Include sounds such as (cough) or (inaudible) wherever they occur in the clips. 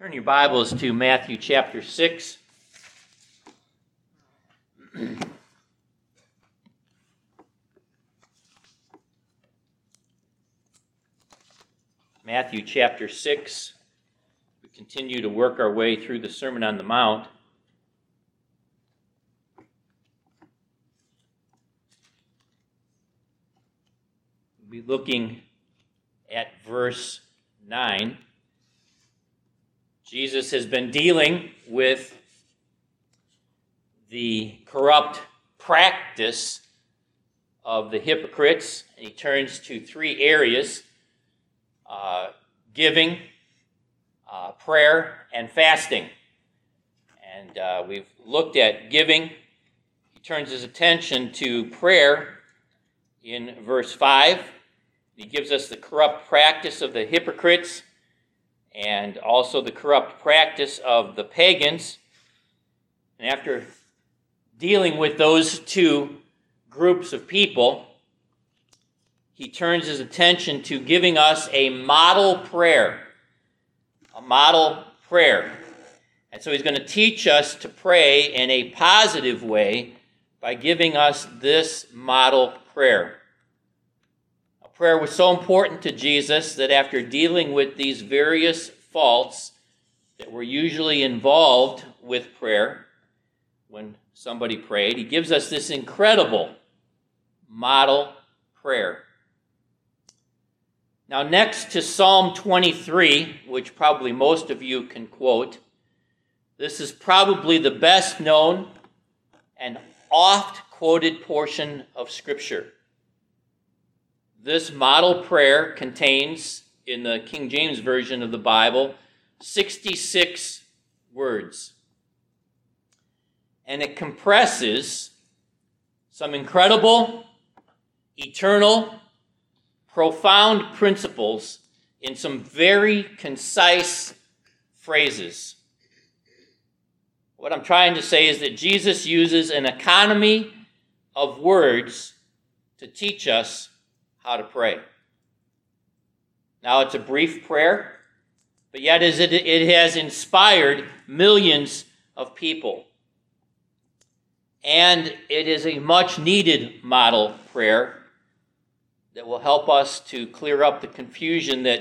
Turn your Bibles to Matthew chapter 6. Matthew chapter 6. We continue to work our way through the Sermon on the Mount. We'll be looking at verse 9. Jesus has been dealing with the corrupt practice of the hypocrites. And he turns to three areas uh, giving, uh, prayer, and fasting. And uh, we've looked at giving. He turns his attention to prayer in verse 5. He gives us the corrupt practice of the hypocrites and also the corrupt practice of the pagans. And after dealing with those two groups of people, he turns his attention to giving us a model prayer. A model prayer. And so he's going to teach us to pray in a positive way by giving us this model prayer. Prayer was so important to Jesus that after dealing with these various faults that were usually involved with prayer, when somebody prayed, he gives us this incredible model prayer. Now, next to Psalm 23, which probably most of you can quote, this is probably the best known and oft quoted portion of Scripture. This model prayer contains, in the King James Version of the Bible, 66 words. And it compresses some incredible, eternal, profound principles in some very concise phrases. What I'm trying to say is that Jesus uses an economy of words to teach us how to pray. Now, it's a brief prayer, but yet it has inspired millions of people. And it is a much needed model prayer that will help us to clear up the confusion that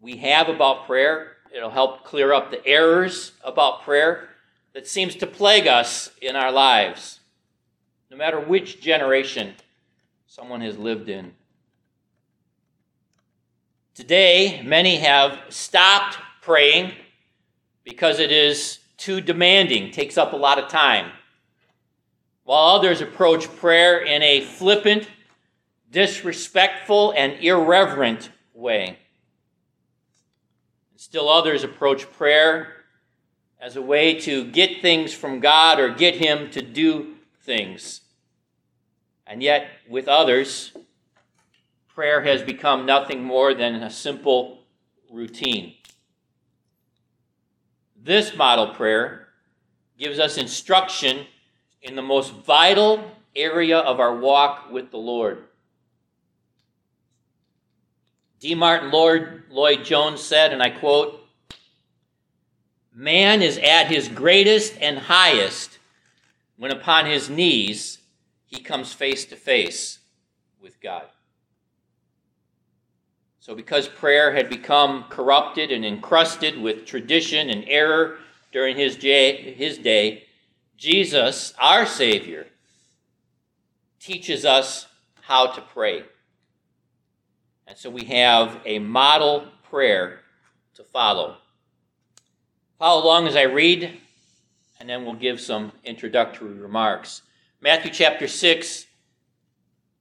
we have about prayer. It'll help clear up the errors about prayer that seems to plague us in our lives, no matter which generation someone has lived in. Today, many have stopped praying because it is too demanding, takes up a lot of time. While others approach prayer in a flippant, disrespectful, and irreverent way. Still others approach prayer as a way to get things from God or get Him to do things. And yet, with others, prayer has become nothing more than a simple routine. This model prayer gives us instruction in the most vital area of our walk with the Lord. D. Martyn Lord Lloyd Jones said, and I quote, Man is at his greatest and highest when upon his knees he comes face to face with God. So, because prayer had become corrupted and encrusted with tradition and error during his day, his day, Jesus, our Savior, teaches us how to pray. And so we have a model prayer to follow. Follow along as I read, and then we'll give some introductory remarks. Matthew chapter 6,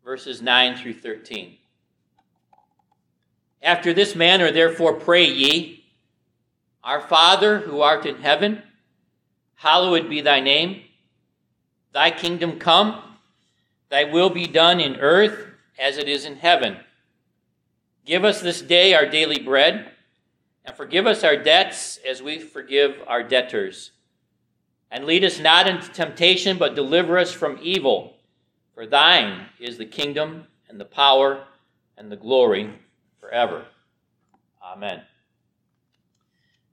verses 9 through 13. After this manner, therefore, pray ye, Our Father who art in heaven, hallowed be thy name. Thy kingdom come, thy will be done in earth as it is in heaven. Give us this day our daily bread, and forgive us our debts as we forgive our debtors. And lead us not into temptation, but deliver us from evil. For thine is the kingdom, and the power, and the glory forever. Amen.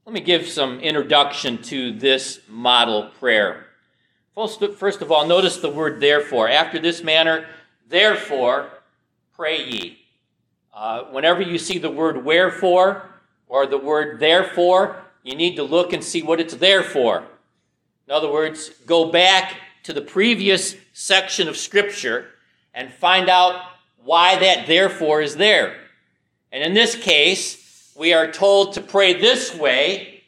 Let me give some introduction to this model prayer. First of all, notice the word therefore. After this manner, therefore, pray ye. Uh, whenever you see the word wherefore or the word therefore, you need to look and see what it's there for. In other words, go back to the previous section of Scripture and find out why that therefore is there. And in this case, we are told to pray this way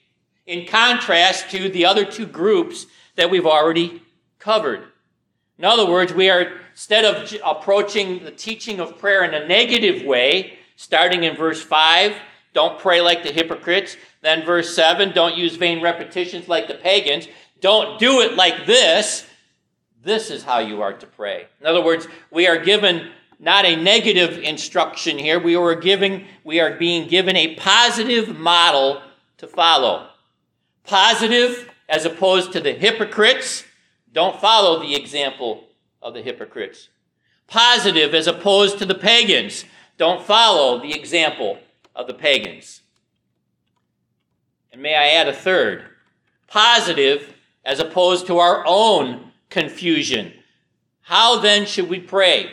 in contrast to the other two groups that we've already covered. In other words, we are, instead of approaching the teaching of prayer in a negative way, starting in verse 5, don't pray like the hypocrites. Then verse 7, don't use vain repetitions like the pagans. Don't do it like this. This is how you are to pray. In other words, we are given not a negative instruction here. We are giving, we are being given a positive model to follow. Positive as opposed to the hypocrites. Don't follow the example of the hypocrites. Positive as opposed to the pagans. Don't follow the example of the pagans. And may I add a third positive as opposed to our own confusion. How then should we pray?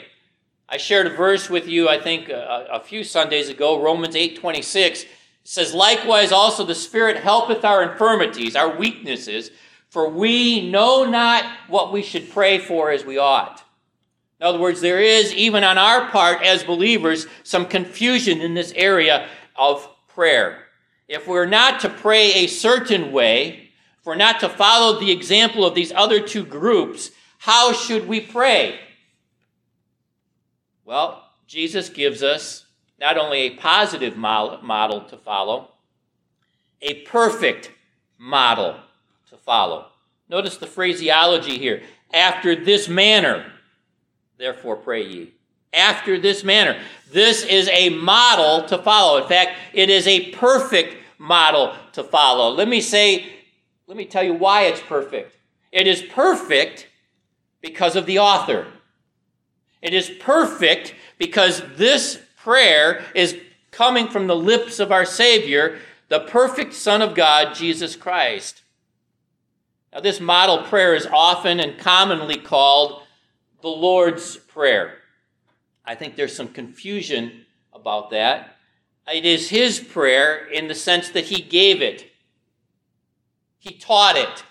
I shared a verse with you, I think, a, a few Sundays ago, Romans 8 26. says, Likewise also the Spirit helpeth our infirmities, our weaknesses, for we know not what we should pray for as we ought. In other words, there is, even on our part as believers, some confusion in this area of prayer. If we're not to pray a certain way, if we're not to follow the example of these other two groups, how should we pray? Well, Jesus gives us not only a positive model to follow, a perfect model to follow. Notice the phraseology here. After this manner, therefore pray ye. After this manner. This is a model to follow. In fact, it is a perfect model to follow. Let me say, let me tell you why it's perfect. It is perfect because of the author. It is perfect because this prayer is coming from the lips of our Savior, the perfect Son of God, Jesus Christ. Now, this model prayer is often and commonly called the Lord's Prayer. I think there's some confusion about that. It is his prayer in the sense that he gave it, he taught it.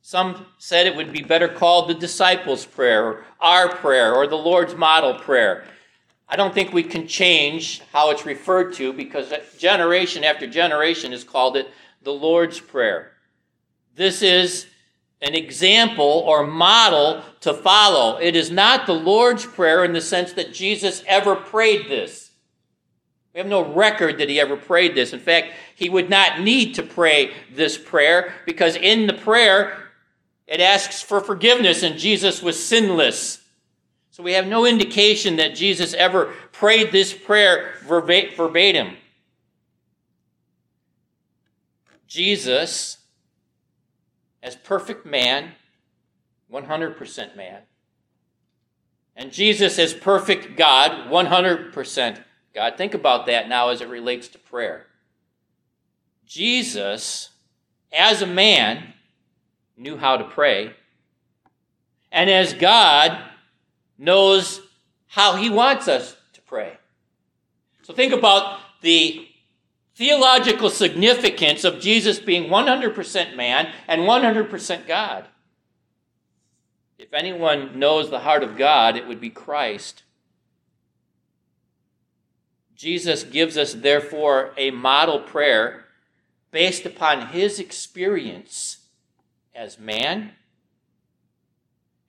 Some said it would be better called the disciples' prayer, or our prayer, or the Lord's model prayer. I don't think we can change how it's referred to because generation after generation has called it the Lord's Prayer. This is an example or model to follow. It is not the Lord's Prayer in the sense that Jesus ever prayed this. We have no record that he ever prayed this. In fact, he would not need to pray this prayer because in the prayer, it asks for forgiveness, and Jesus was sinless. So we have no indication that Jesus ever prayed this prayer verbatim. Jesus, as perfect man, 100% man, and Jesus as perfect God, 100% God. Think about that now as it relates to prayer. Jesus, as a man, knew how to pray. And as God knows how he wants us to pray. So think about the theological significance of Jesus being 100% man and 100% God. If anyone knows the heart of God, it would be Christ. Jesus gives us, therefore, a model prayer based upon his experience as man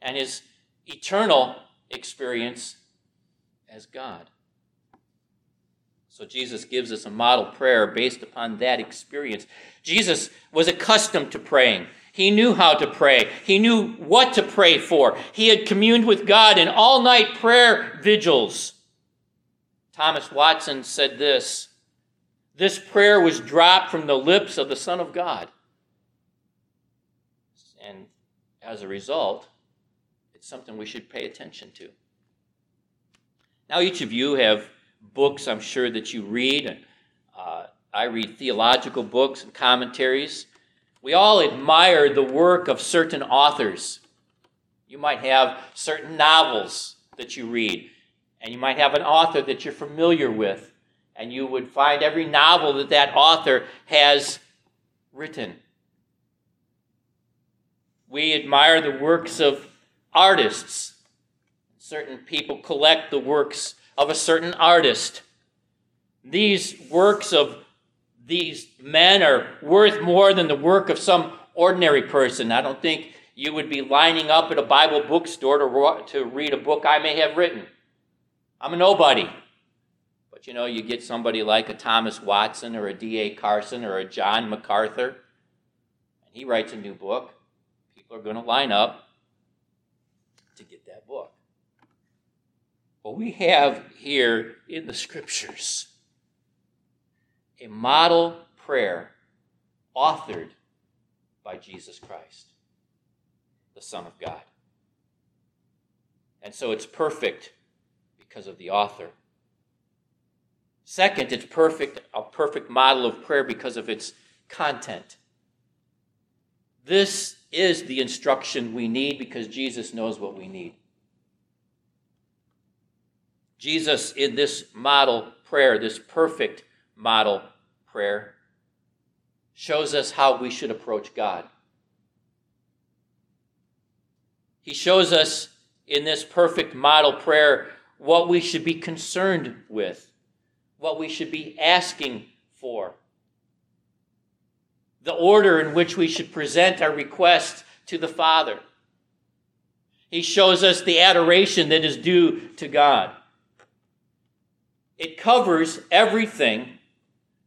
and his eternal experience as God. So Jesus gives us a model prayer based upon that experience. Jesus was accustomed to praying. He knew how to pray. He knew what to pray for. He had communed with God in all night prayer vigils. Thomas Watson said this This prayer was dropped from the lips of the Son of God. And as a result, it's something we should pay attention to. Now, each of you have books, I'm sure, that you read. Uh, I read theological books and commentaries. We all admire the work of certain authors. You might have certain novels that you read, and you might have an author that you're familiar with, and you would find every novel that that author has written. We admire the works of artists. Certain people collect the works of a certain artist. These works of these men are worth more than the work of some ordinary person. I don't think you would be lining up at a Bible bookstore to, to read a book I may have written. I'm a nobody. But you know, you get somebody like a Thomas Watson or a D.A. Carson or a John MacArthur, and he writes a new book. People are going to line up to get that book. What we have here in the scriptures a model prayer authored by Jesus Christ, the Son of God. And so it's perfect because of the author. Second, it's perfect, a perfect model of prayer because of its content. This is the instruction we need because Jesus knows what we need. Jesus, in this model prayer, this perfect model prayer, shows us how we should approach God. He shows us in this perfect model prayer what we should be concerned with, what we should be asking for, the order in which we should present our requests to the Father. He shows us the adoration that is due to God. It covers everything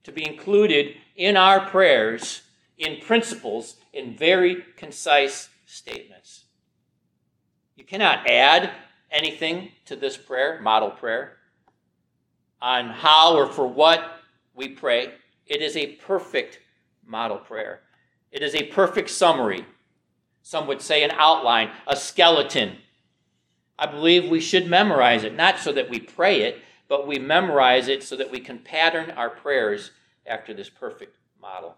to be included in our prayers in principles in very concise statements. You cannot add anything to this prayer, model prayer, on how or for what we pray. It is a perfect model prayer. It is a perfect summary. Some would say an outline, a skeleton. I believe we should memorize it, not so that we pray it, but we memorize it so that we can pattern our prayers after this perfect model.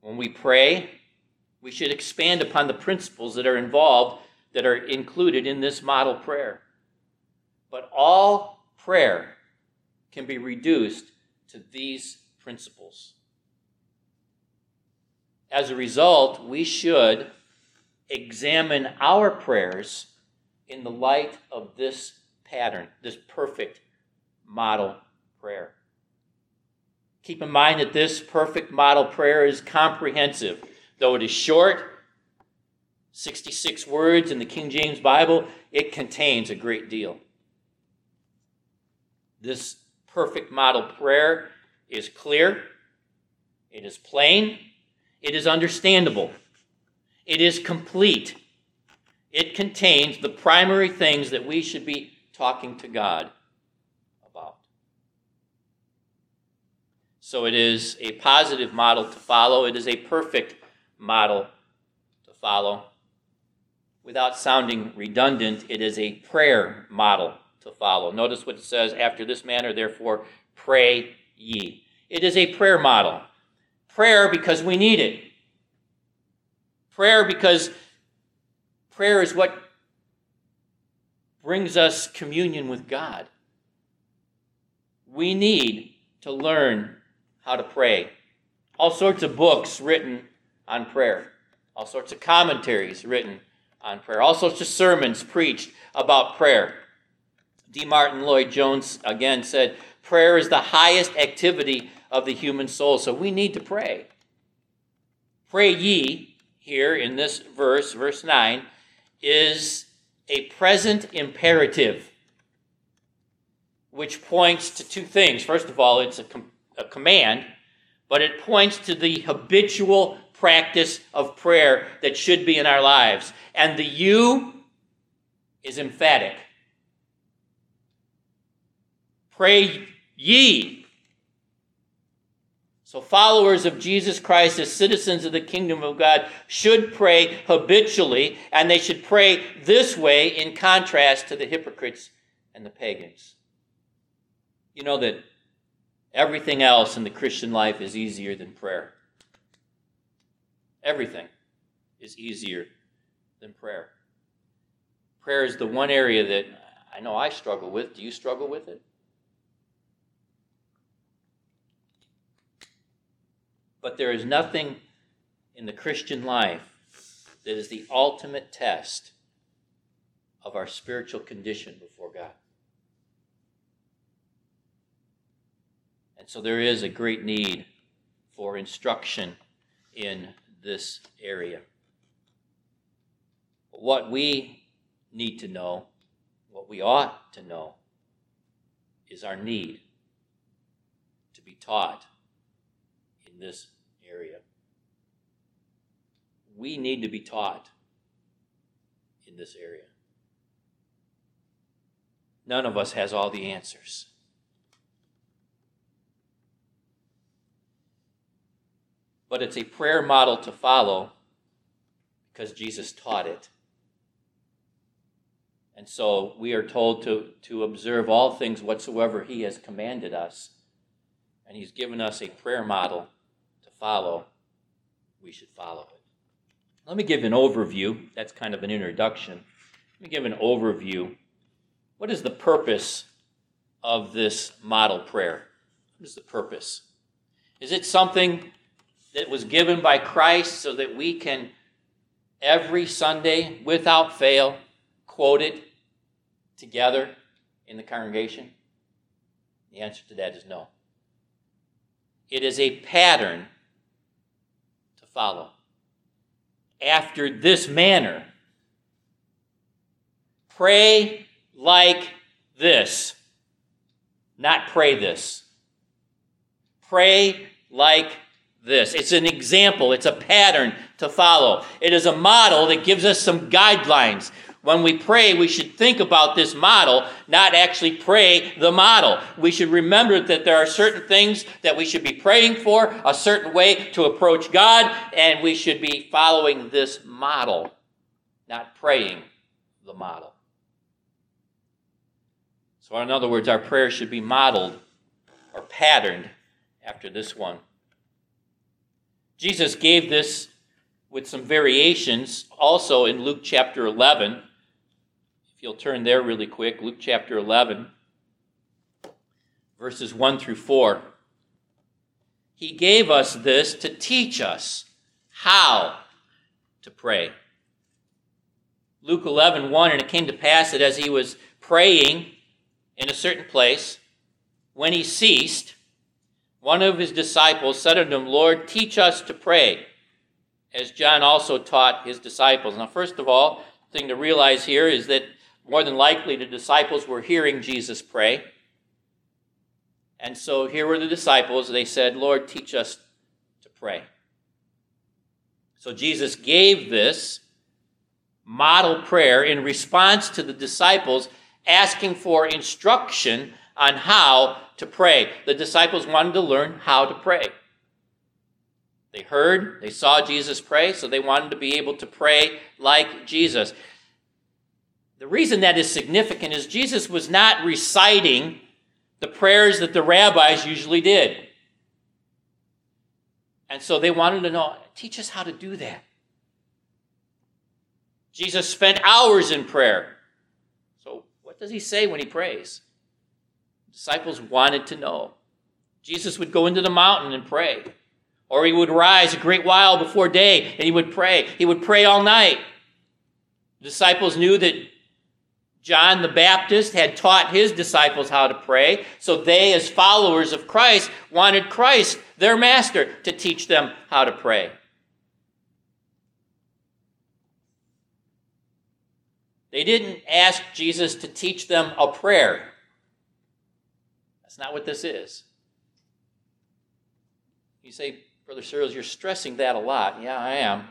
When we pray, we should expand upon the principles that are involved, that are included in this model prayer. But all prayer can be reduced to these principles. As a result, we should examine our prayers in the light of this pattern, this perfect model prayer. Keep in mind that this perfect model prayer is comprehensive. Though it is short, 66 words in the King James Bible, it contains a great deal. This perfect model prayer is clear, it is plain, it is understandable, it is complete. It contains the primary things that we should be talking to God about. So it is a positive model to follow, it is a perfect model to follow. Without sounding redundant, it is a prayer model to follow. Notice what it says after this manner, therefore, pray ye. It is a prayer model. Prayer because we need it. Prayer because prayer is what brings us communion with God. We need to learn how to pray. All sorts of books written on prayer, all sorts of commentaries written on prayer, all sorts of sermons preached about prayer. D. Martyn Lloyd Jones again said, Prayer is the highest activity of the human soul, so we need to pray. Pray ye, here in this verse, verse 9, is a present imperative, which points to two things. First of all, it's a, com- a command, but it points to the habitual practice of prayer that should be in our lives. And the you is emphatic. Pray ye. So, followers of Jesus Christ as citizens of the kingdom of God should pray habitually, and they should pray this way in contrast to the hypocrites and the pagans. You know that Everything else in the Christian life is easier than prayer. Everything is easier than prayer. Prayer is the one area that I know I struggle with. Do you struggle with it? But there is nothing in the Christian life that is the ultimate test of our spiritual condition before God. And so there is a great need for instruction in this area. What we need to know, what we ought to know, is our need to be taught in this area. We need to be taught in this area. None of us has all the answers. But it's a prayer model to follow because Jesus taught it. And so we are told to, to observe all things whatsoever he has commanded us. And he's given us a prayer model to follow. We should follow it. Let me give an overview. That's kind of an introduction. Let me give an overview. What is the purpose of this model prayer? What is the purpose? Is it something that was given by Christ so that we can every Sunday, without fail, quote it together in the congregation? The answer to that is no. It is a pattern to follow. After this manner, pray like this. Not pray this. Pray like this. It's an example, it's a pattern to follow. It is a model that gives us some guidelines. When we pray, we should think about this model, not actually pray the model. We should remember that there are certain things that we should be praying for, a certain way to approach God, and we should be following this model, not praying the model. So, in other words, our prayers should be modeled or patterned after this one. Jesus gave this with some variations also in Luke chapter 11. If you'll turn there really quick, Luke chapter 11, verses 1 through 4. He gave us this to teach us how to pray. Luke 11, 1, and it came to pass that as he was praying in a certain place, when he ceased, one of his disciples said unto him, Lord, teach us to pray, as John also taught his disciples. Now, first of all, the thing to realize here is that more than likely the disciples were hearing Jesus pray. And so here were the disciples. They said, Lord, teach us to pray. So Jesus gave this model prayer in response to the disciples asking for instruction on how to pray. The disciples wanted to learn how to pray. They heard, they saw Jesus pray, so they wanted to be able to pray like Jesus. The reason that is significant is Jesus was not reciting the prayers that the rabbis usually did. And so they wanted to know teach us how to do that. Jesus spent hours in prayer. So, what does he say when he prays? Disciples wanted to know. Jesus would go into the mountain and pray. Or he would rise a great while before day and he would pray. He would pray all night. The disciples knew that John the Baptist had taught his disciples how to pray, so they, as followers of Christ, wanted Christ, their master, to teach them how to pray. They didn't ask Jesus to teach them a prayer. Not what this is. You say, Brother Searles, you're stressing that a lot. Yeah, I am.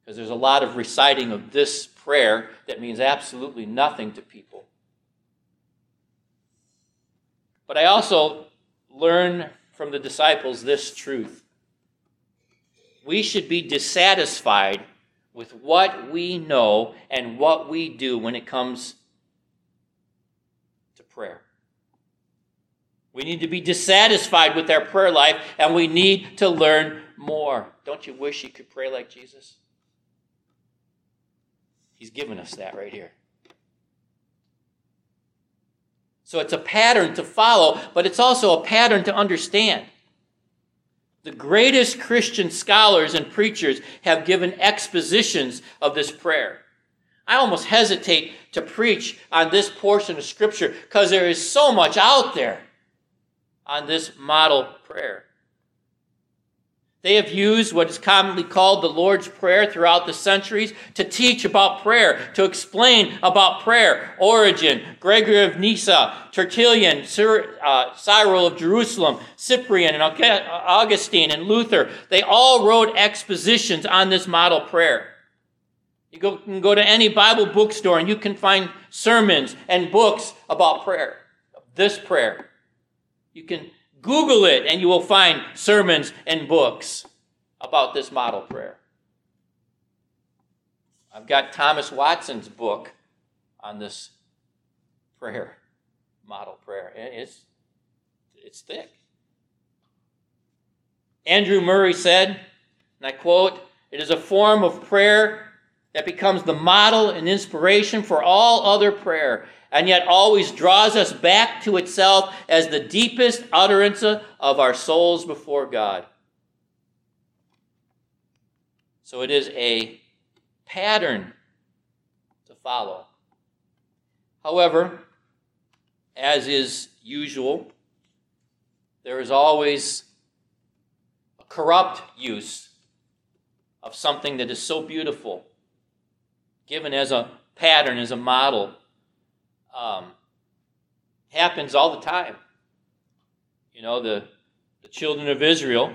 Because there's a lot of reciting of this prayer that means absolutely nothing to people. But I also learn from the disciples this truth. We should be dissatisfied with what we know and what we do when it comes to prayer. We need to be dissatisfied with our prayer life and we need to learn more. Don't you wish you could pray like Jesus? He's given us that right here. So it's a pattern to follow, but it's also a pattern to understand. The greatest Christian scholars and preachers have given expositions of this prayer. I almost hesitate to preach on this portion of Scripture because there is so much out there on this model prayer. They have used what is commonly called the Lord's Prayer throughout the centuries to teach about prayer, to explain about prayer. Origen, Gregory of Nyssa, Tertullian, uh, Cyril of Jerusalem, Cyprian, and Augustine, and Luther, they all wrote expositions on this model prayer. You go, can go to any Bible bookstore and you can find sermons and books about prayer, this prayer. You can Google it and you will find sermons and books about this model prayer. I've got Thomas Watson's book on this prayer, model prayer. It's, it's thick. Andrew Murray said, and I quote, It is a form of prayer that becomes the model and inspiration for all other prayer and yet always draws us back to itself as the deepest utterance of our souls before God. So it is a pattern to follow. However, as is usual, there is always a corrupt use of something that is so beautiful, given as a pattern, as a model um, happens all the time. You know, the, the children of Israel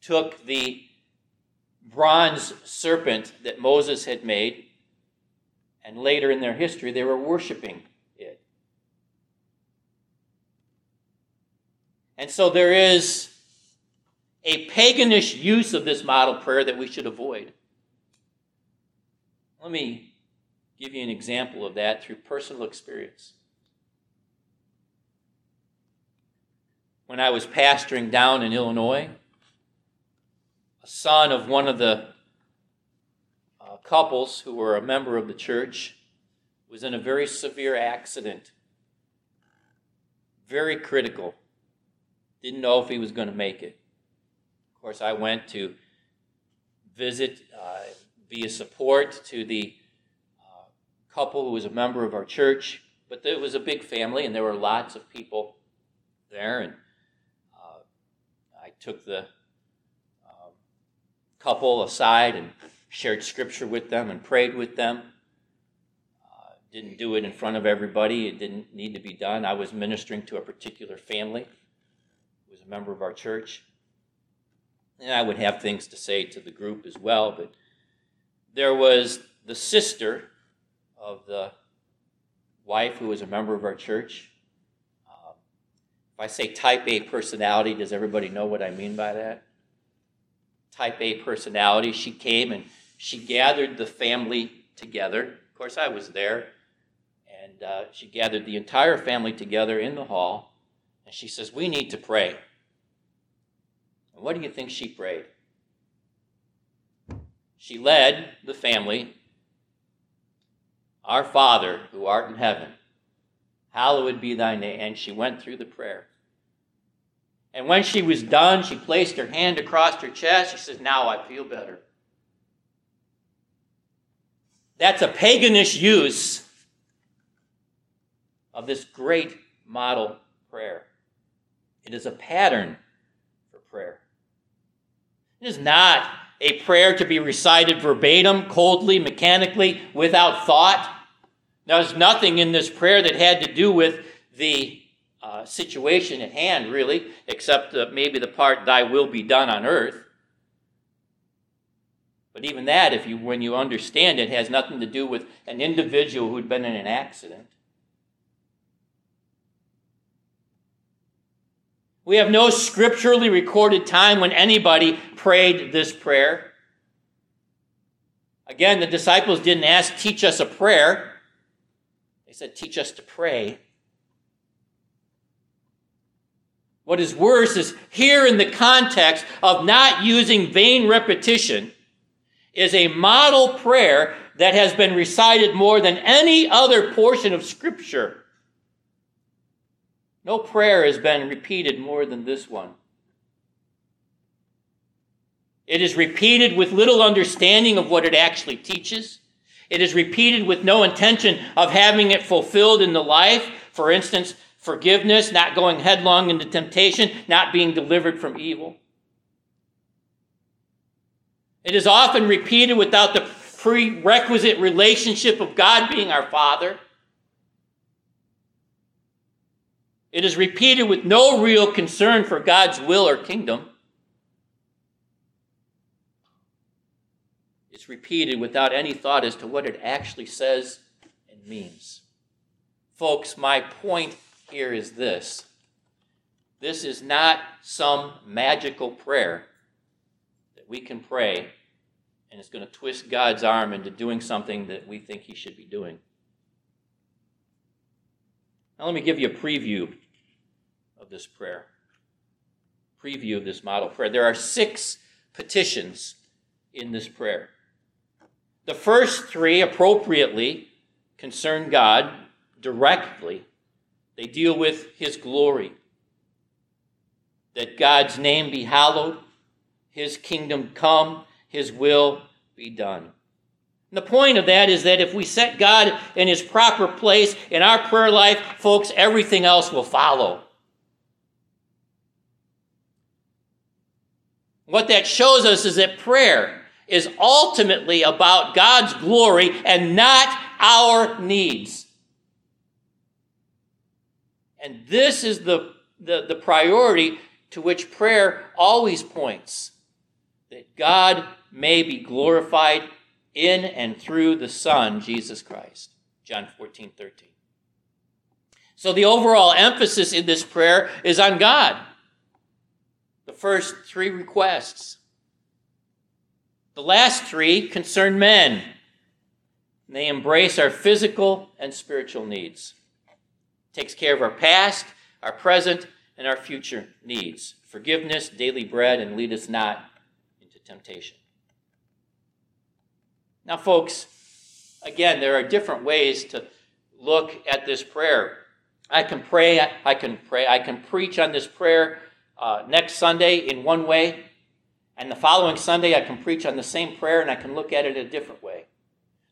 took the bronze serpent that Moses had made, and later in their history, they were worshiping it. And so there is a paganish use of this model prayer that we should avoid. Let me give you an example of that through personal experience. When I was pastoring down in Illinois, a son of one of the uh, couples who were a member of the church was in a very severe accident, very critical. Didn't know if he was going to make it. Of course, I went to visit, uh, be a support to the couple who was a member of our church, but it was a big family and there were lots of people there. And uh, I took the um, couple aside and shared scripture with them and prayed with them. Uh, didn't do it in front of everybody, it didn't need to be done. I was ministering to a particular family who was a member of our church. And I would have things to say to the group as well, but there was the sister of the wife who was a member of our church. Um, if I say type A personality, does everybody know what I mean by that? Type A personality. She came and she gathered the family together. Of course, I was there. And uh, she gathered the entire family together in the hall. And she says, We need to pray. And what do you think she prayed? She led the family our Father who art in heaven, hallowed be thy name. And she went through the prayer. And when she was done, she placed her hand across her chest. She says, Now I feel better. That's a paganish use of this great model prayer. It is a pattern for prayer. It is not a prayer to be recited verbatim, coldly, mechanically, without thought. Now, there's nothing in this prayer that had to do with the uh, situation at hand, really, except uh, maybe the part, Thy will be done on earth. But even that, if you, when you understand it, has nothing to do with an individual who'd been in an accident. We have no scripturally recorded time when anybody prayed this prayer. Again, the disciples didn't ask, teach us a prayer said, Teach us to pray. What is worse is here in the context of not using vain repetition is a model prayer that has been recited more than any other portion of Scripture. No prayer has been repeated more than this one. It is repeated with little understanding of what it actually teaches. It is repeated with no intention of having it fulfilled in the life. For instance, forgiveness, not going headlong into temptation, not being delivered from evil. It is often repeated without the prerequisite relationship of God being our Father. It is repeated with no real concern for God's will or kingdom. Repeated without any thought as to what it actually says and means. Folks, my point here is this this is not some magical prayer that we can pray and it's going to twist God's arm into doing something that we think he should be doing. Now, let me give you a preview of this prayer. Preview of this model prayer. There are six petitions in this prayer. The first three appropriately concern God directly, they deal with His glory. That God's name be hallowed, His kingdom come, His will be done. And the point of that is that if we set God in His proper place in our prayer life, folks, everything else will follow. What that shows us is that prayer is ultimately about God's glory and not our needs. And this is the, the, the priority to which prayer always points that God may be glorified in and through the Son, Jesus Christ. John 14, 13. So the overall emphasis in this prayer is on God. The first three requests the last three concern men. They embrace our physical and spiritual needs. It takes care of our past, our present, and our future needs. Forgiveness, daily bread, and lead us not into temptation. Now, folks, again, there are different ways to look at this prayer. I can pray, I can pray, I can preach on this prayer uh, next Sunday in one way. And the following Sunday, I can preach on the same prayer and I can look at it a different way.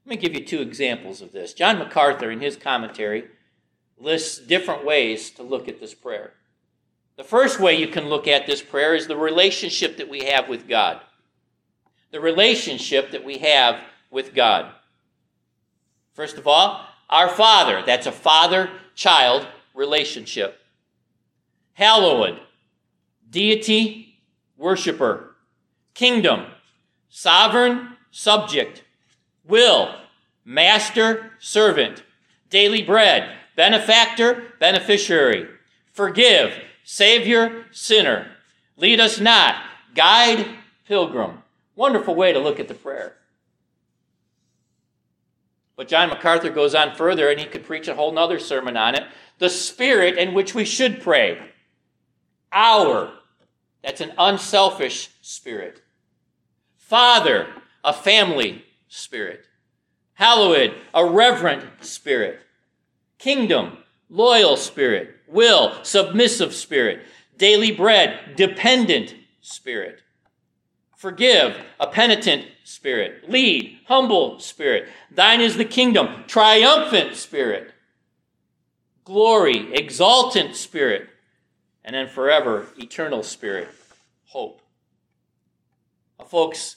Let me give you two examples of this. John MacArthur, in his commentary, lists different ways to look at this prayer. The first way you can look at this prayer is the relationship that we have with God. The relationship that we have with God. First of all, our Father. That's a father child relationship. Hallowed, deity, worshiper kingdom, sovereign, subject, will, master, servant, daily bread, benefactor, beneficiary, forgive, savior, sinner, lead us not, guide, pilgrim. Wonderful way to look at the prayer. But John MacArthur goes on further, and he could preach a whole nother sermon on it. The spirit in which we should pray. Our. That's an unselfish spirit. Father, a family spirit. Hallowed, a reverent spirit. Kingdom, loyal spirit. Will, submissive spirit. Daily bread, dependent spirit. Forgive, a penitent spirit. Lead, humble spirit. Thine is the kingdom, triumphant spirit. Glory, exultant spirit. And then forever, eternal spirit, hope. Folks,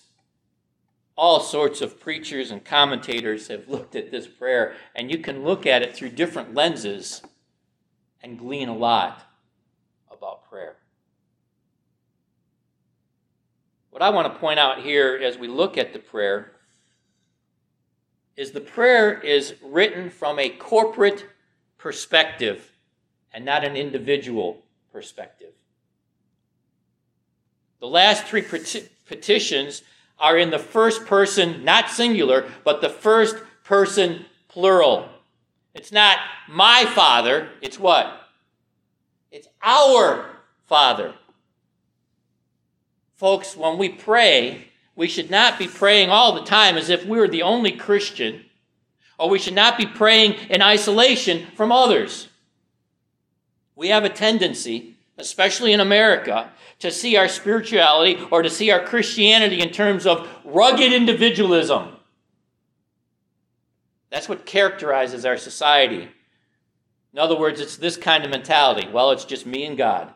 all sorts of preachers and commentators have looked at this prayer, and you can look at it through different lenses and glean a lot about prayer. What I want to point out here as we look at the prayer is the prayer is written from a corporate perspective and not an individual perspective. The last three petitions are in the first person, not singular, but the first person plural. It's not my father, it's what? It's our Father. Folks, when we pray, we should not be praying all the time as if we were the only Christian, or we should not be praying in isolation from others. We have a tendency, especially in America, to see our spirituality or to see our Christianity in terms of rugged individualism. That's what characterizes our society. In other words, it's this kind of mentality. Well, it's just me and God.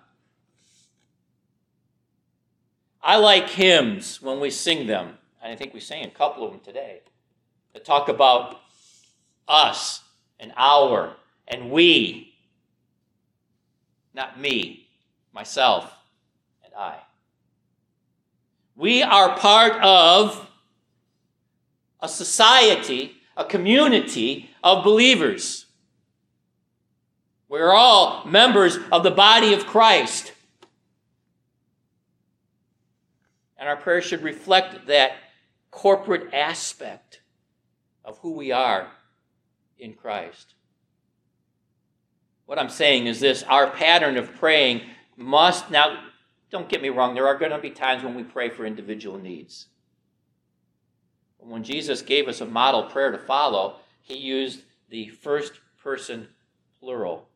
I like hymns when we sing them. And I think we sang a couple of them today that talk about us and our and we, not me, myself, and I. We are part of a society, a community of believers. We're all members of the body of Christ. And our prayers should reflect that corporate aspect of who we are in Christ. What I'm saying is this our pattern of praying must, now, don't get me wrong, there are going to be times when we pray for individual needs. When Jesus gave us a model prayer to follow, he used the first person plural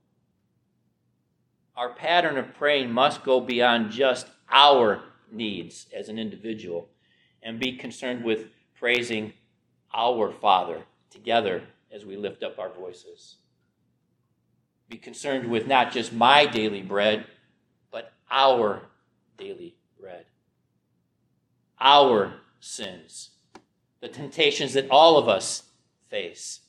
our pattern of praying must go beyond just our needs as an individual and be concerned with praising our Father together as we lift up our voices. Be concerned with not just my daily bread, our daily bread. Our sins, the temptations that all of us face.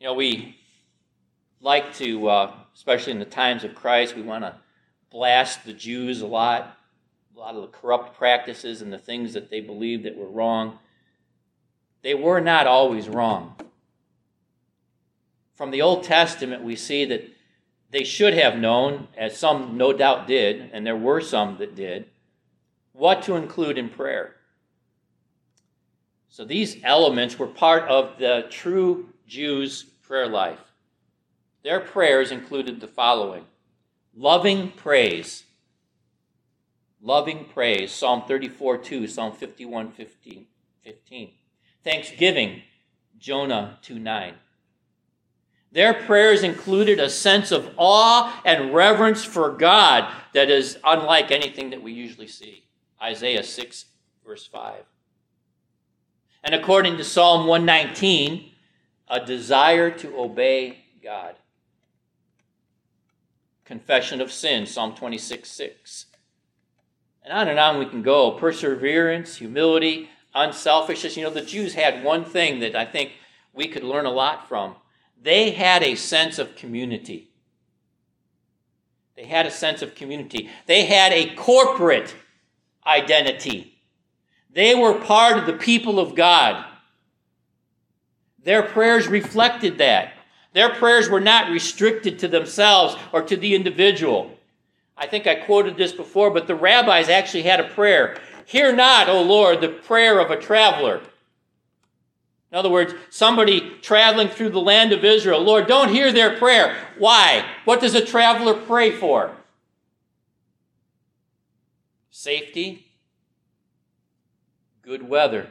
You know, we like to, uh, especially in the times of Christ, we want to blast the Jews a lot, a lot of the corrupt practices and the things that they believed that were wrong. They were not always wrong. From the Old Testament, we see that they should have known, as some no doubt did, and there were some that did, what to include in prayer. So these elements were part of the true Jews' prayer life. Their prayers included the following loving praise. Loving praise, Psalm 34 2, Psalm 51 15. 15. Thanksgiving, Jonah 2 9. Their prayers included a sense of awe and reverence for God that is unlike anything that we usually see. Isaiah 6, verse 5. And according to Psalm 119, a desire to obey God confession of sin, Psalm 26 6. And on and on we can go. Perseverance, humility, unselfishness. You know, the Jews had one thing that I think we could learn a lot from. They had a sense of community. They had a sense of community. They had a corporate identity. They were part of the people of God. Their prayers reflected that. Their prayers were not restricted to themselves or to the individual. I think I quoted this before, but the rabbis actually had a prayer Hear not, O Lord, the prayer of a traveler. In other words, somebody traveling through the land of Israel, Lord, don't hear their prayer. Why? What does a traveler pray for? Safety, good weather.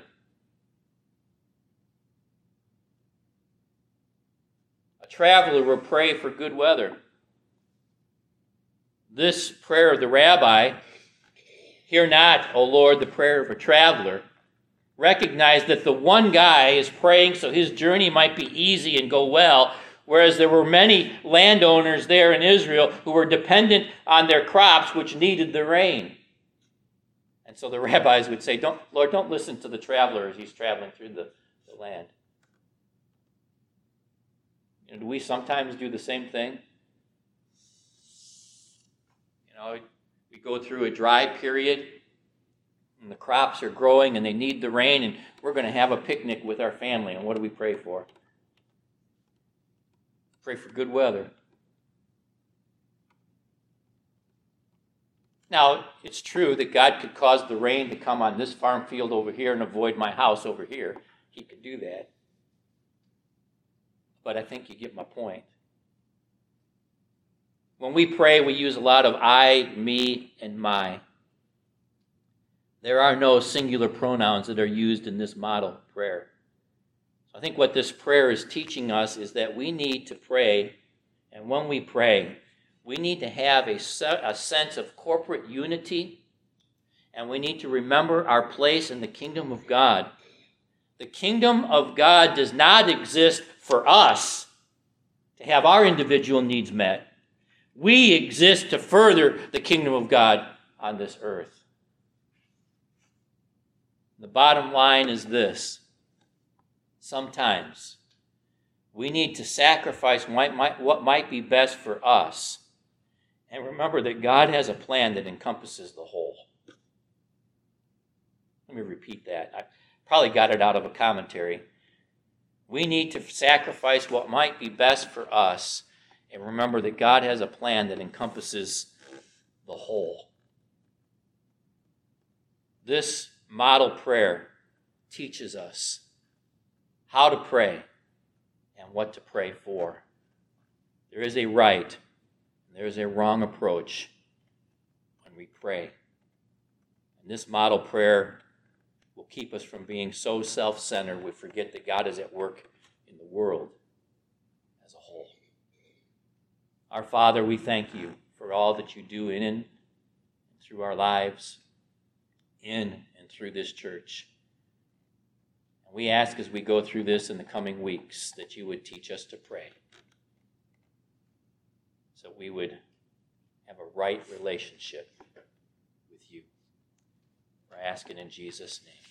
A traveler will pray for good weather. This prayer of the rabbi, hear not, O Lord, the prayer of a traveler, recognize that the one guy is praying so his journey might be easy and go well, whereas there were many landowners there in Israel who were dependent on their crops, which needed the rain. And so the (laughs) rabbis would say, don't, Lord, don't listen to the traveler as he's traveling through the, the land. And do we sometimes do the same thing? You know, we go through a dry period and the crops are growing and they need the rain, and we're going to have a picnic with our family. And what do we pray for? Pray for good weather. Now, it's true that God could cause the rain to come on this farm field over here and avoid my house over here. He could do that but I think you get my point. when we pray, we use a lot of I, me, and my. There are no singular pronouns that are used in this model prayer. I think what this prayer is teaching us is that we need to pray, and when we pray, we need to have a, a sense of corporate unity, and we need to remember our place in the kingdom of God. The kingdom of God does not exist for us to have our individual needs met. We exist to further the kingdom of God on this earth. The bottom line is this sometimes we need to sacrifice what might be best for us and remember that God has a plan that encompasses the whole. Let me repeat that. I probably got it out of a commentary. We need to sacrifice what might be best for us and remember that God has a plan that encompasses the whole. This model prayer teaches us how to pray and what to pray for. There is a right and there is a wrong approach when we pray. And this model prayer will keep us from being so self centered we forget that God is at work in the world as a whole. Our Father, we thank you for all that you do in and through our lives, in and through this church. And we ask as we go through this in the coming weeks that you would teach us to pray so we would have a right relationship with you. I ask it in Jesus' name.